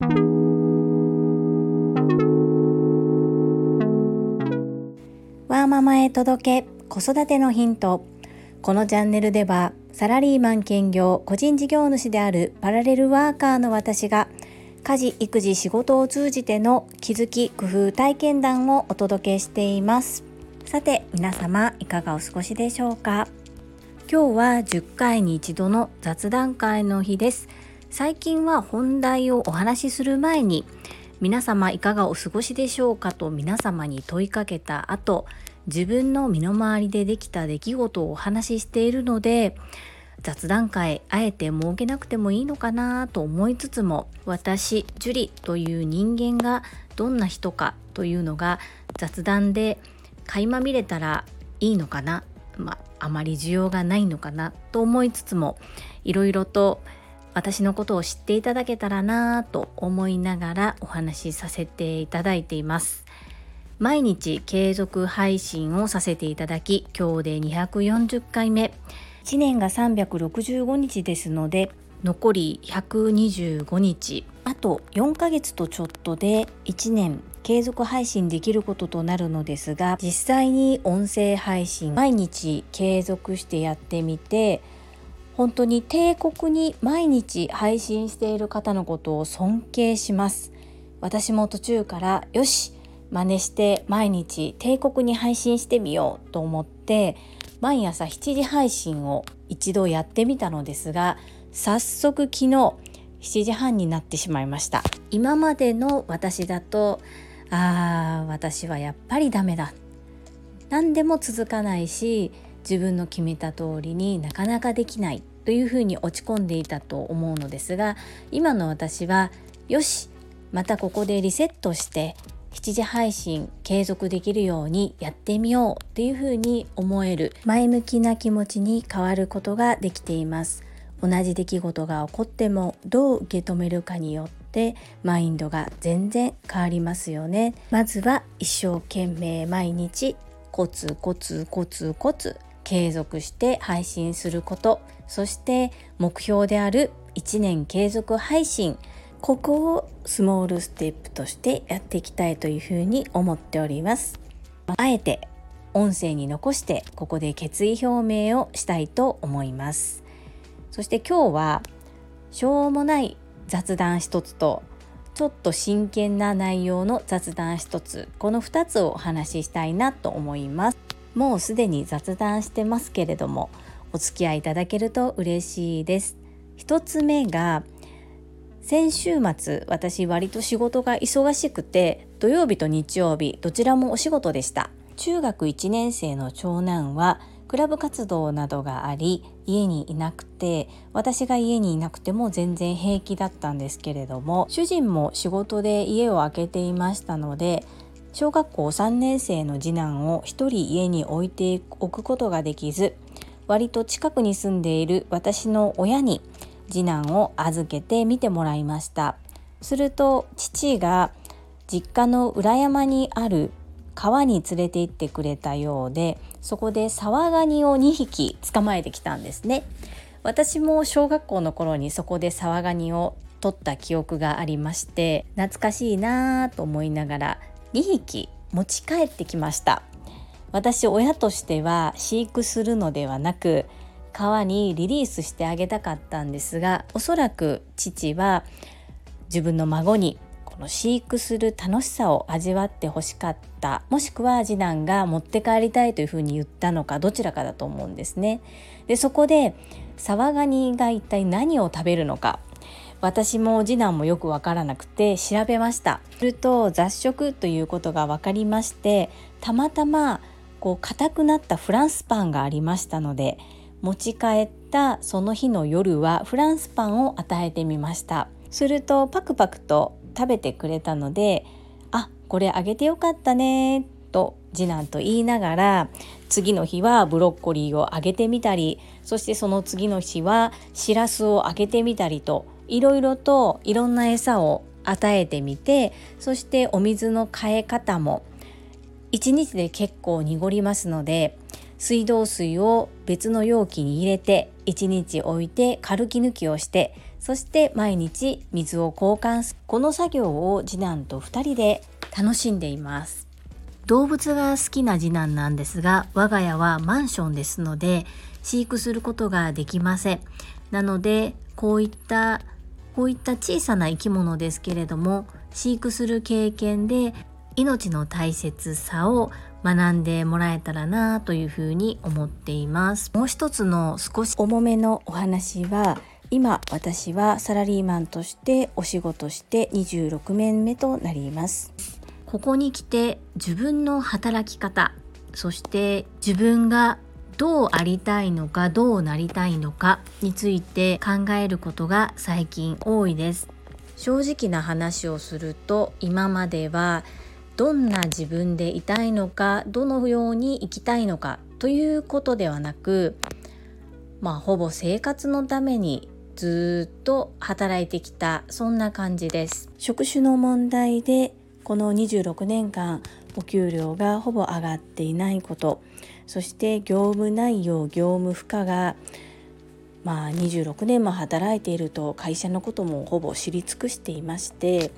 ワーママへ届け子育てのヒント。このチャンネルではサラリーマン兼業個人事業主であるパラレルワーカーの私が家事育児仕事を通じての気づき工夫体験談をお届けしています。さて皆様いかがお過ごしでしょうか？今日は10回に一度の雑談会の日です。最近は本題をお話しする前に皆様いかがお過ごしでしょうかと皆様に問いかけた後自分の身の回りでできた出来事をお話ししているので雑談会あえて設けなくてもいいのかなと思いつつも私樹里という人間がどんな人かというのが雑談で垣間見れたらいいのかな、ま、あまり需要がないのかなと思いつつもいろいろと私のことを知っていただけたらなと思いながらお話しさせていただいています。毎日継続配信をさせていただき今日で240回目。1年が365日ですので残り125日。あと4ヶ月とちょっとで1年継続配信できることとなるのですが実際に音声配信毎日継続してやってみて本当に帝国に毎日配信している方のことを尊敬します。私も途中からよし真似して毎日帝国に配信してみようと思って毎朝7時配信を一度やってみたのですが早速昨日7時半になってしまいました。今までの私だとあー私はやっぱりダメだ。何でも続かないし自分の決めた通りになかなかできないというふうに落ち込んでいたと思うのですが今の私はよしまたここでリセットして7時配信継続できるようにやってみようっていうふうに思える前向きな気持ちに変わることができています。同じ出来事が起こってもどう受け止めるかによってマインドが全然変わりますよね。まずは一生懸命毎日コツコツコツコツ継続して配信することそして目標である1年継続配信ここをスモールステップとしてやっていきたいというふうに思っております。あえて音声に残してここで決意表明をしたいと思います。そして今日はしょうもない雑談一つとちょっと真剣な内容の雑談一つこの2つをお話ししたいなと思います。もうすでに雑談してますけれどもお付き合いいただけると嬉しいです。1つ目が先週末私割と仕事が忙しくて土曜日と日曜日どちらもお仕事でした。中学1年生の長男はクラブ活動などがあり家にいなくて私が家にいなくても全然平気だったんですけれども主人も仕事で家を空けていましたので小学校3年生の次男を1人家に置いておくことができず割と近くに住んでいる私の親に次男を預けて見てもらいました。すると父が実家の裏山にある川に連れて行ってくれたようでそこでサワガニを2匹捕まえてきたんですね。私も小学校の頃にそこでサワガニを取った記憶がありまして懐かしいなぁと思いながら2匹持ち帰ってきました私親としては飼育するのではなく川にリリースしてあげたかったんですがおそらく父は自分の孫にこの飼育する楽しさを味わってほしかったもしくは次男が持って帰りたいというふうに言ったのかどちらかだと思うんですね。でそこでサワガニが一体何を食べるのか私も次男もよくわからなくて調べました。すると雑食ということが分かりましてたまたまこう硬くなったフランスパンがありましたので持ち帰ったその日の夜はフランスパンを与えてみました。するとパクパクと食べてくれたのであこれあげてよかったねと次男と言いながら次の日はブロッコリーをあげてみたりそしてその次の日はしらすをあげてみたりといろいろといろんな餌を与えてみてそしてお水の替え方も1日で結構濁りますので水道水を別の容器に入れて1日置いて軽き抜きをしてそして毎日水を交換する。この作業を次男と2人で楽しんでいます。動物が好きな次男なんですが我が家はマンションですので飼育することができません。なのでこういったこういった小さな生き物ですけれども飼育する経験で命の大切さを学んでもらえたらなというふうに思っています。もう一つの少し重めのお話は今私はサラリーマンとしてお仕事して26年目となります。ここに来て自分の働き方そして自分がどうありたいのかどうなりたいのかについて考えることが最近多いです。正直な話をすると今まではどんな自分でいたいのかどのように生きたいのかということではなくまあほぼ生活のためにずっと働いてきたそんな感じです。職種の問題でこの26年間お給料がほぼ上がっていないことそして業務内容業務負荷がまあ26年も働いていると会社のこともほぼ知り尽くしていまして、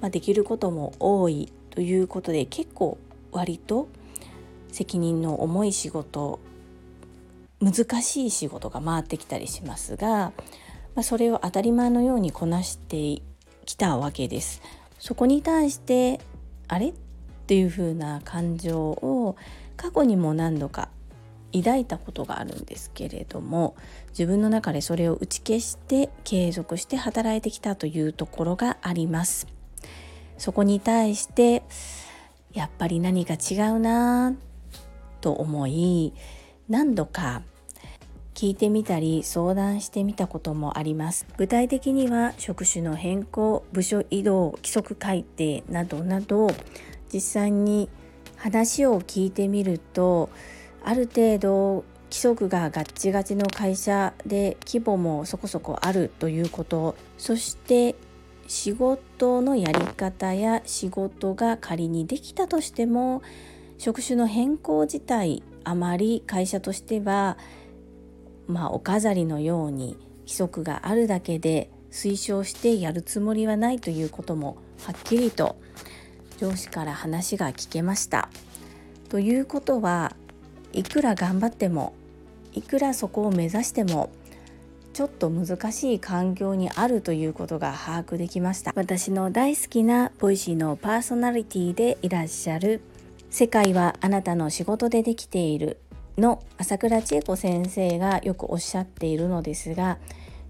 まあ、できることも多いということで結構割と責任の重い仕事難しい仕事が回ってきたりしますが、まあ、それを当たり前のようにこなしてきたわけです。そこに対してあれ？っていう風な感情を過去にも何度か抱いたことがあるんですけれども自分の中でそれを打ち消して継続して働いてきたというところがあります。そこに対してやっぱり何か違うなと思い何度か聞いてみたり相談してみたこともあります具体的には職種の変更部署移動規則改定などなど実際に話を聞いてみるとある程度規則がガッチガチの会社で規模もそこそこあるということ。そして仕事のやり方や仕事が仮にできたとしても職種の変更自体あまり会社としてはまあお飾りのように規則があるだけで推奨してやるつもりはないということもはっきりと上司から話が聞けました。ということはいくら頑張ってもいくらそこを目指してもちょっと難しい環境にあるということが把握できました。私の大好きなボイシーのパーソナリティでいらっしゃる「世界はあなたの仕事でできている」の朝倉千恵子先生がよくおっしゃっているのですが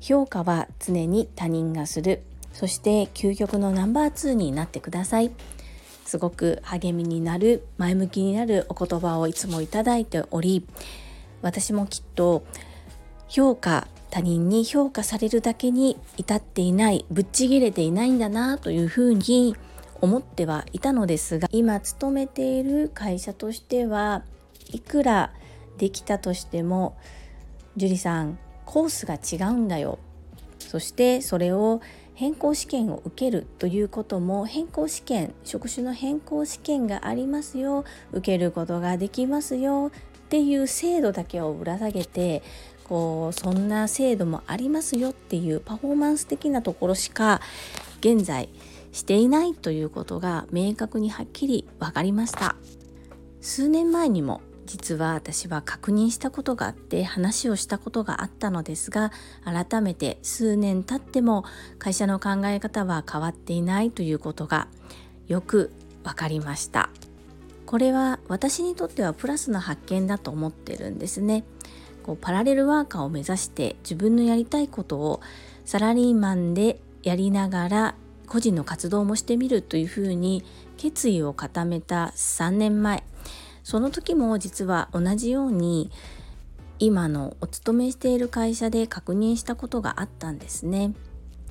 評価は常に他人がする。そして究極のナンバー2になってください。すごく励みになる前向きになるお言葉をいつもいただいており私もきっと評価他人に評価されるだけに至っていないぶっちぎれていないんだなというふうに思ってはいたのですが今勤めている会社としてはいくらできたとしても樹里さんコースが違うんだよ。そしてそれを変更試験を受けるということも変更試験職種の変更試験がありますよ受けることができますよっていう制度だけをぶら下げてこうそんな制度もありますよっていうパフォーマンス的なところしか現在していないということが明確にはっきり分かりました。数年前にも実は私は確認したことがあって話をしたことがあったのですが改めて数年経っても会社の考え方は変わっていないということがよく分かりました。これは私にとってはプラスの発見だと思ってるんですね。こうパラレルワーカーを目指して自分のやりたいことをサラリーマンでやりながら個人の活動もしてみるというふうに決意を固めた3年前。その時も実は同じように今のお勤めしている会社で確認したことがあったんですね。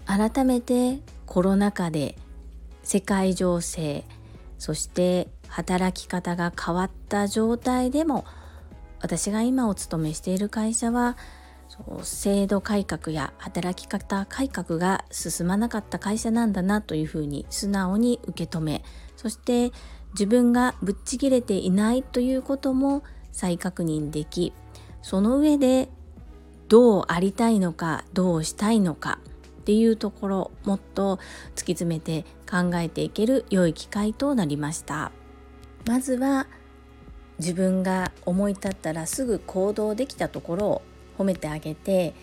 改めてコロナ禍で世界情勢そして働き方が変わった状態でも私が今お勤めしている会社は制度改革や働き方改革が進まなかった会社なんだなというふうに素直に受け止めそして自分がぶっちぎれていないということも再確認できその上でどうありたいのかどうしたいのかっていうところもっと突き詰めて考えていける良い機会となりました。まずは自分が思い立ったらすぐ行動できたところを褒めてあげて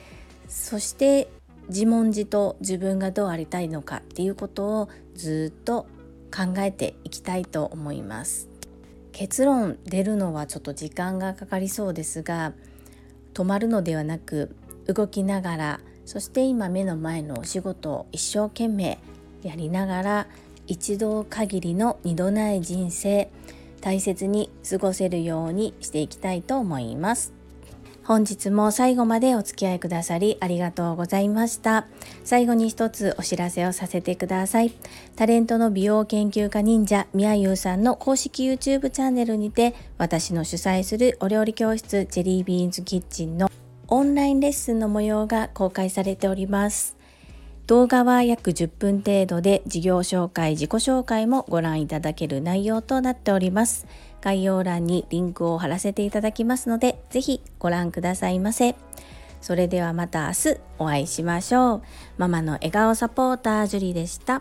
そして自問自答自分がどうありたいのかっていうことをずっと考えていきたいと思います。結論出るのはちょっと時間がかかりそうですが止まるのではなく動きながらそして今目の前のお仕事を一生懸命やりながら一度限りの二度ない人生大切に過ごせるようにしていきたいと思います。本日も最後までお付き合いくださりありがとうございました。最後に一つお知らせをさせてください。タレントの美容研究家忍者みやゆうさんの公式 YouTube チャンネルにて私の主催するお料理教室ジェリービーンズキッチンのオンラインレッスンの模様が公開されております。動画は約10分程度で事業紹介、自己紹介もご覧いただける内容となっております。概要欄にリンクを貼らせていただきますので、ぜひご覧くださいませ。それではまた明日お会いしましょう。ママの笑顔サポータージュリでした。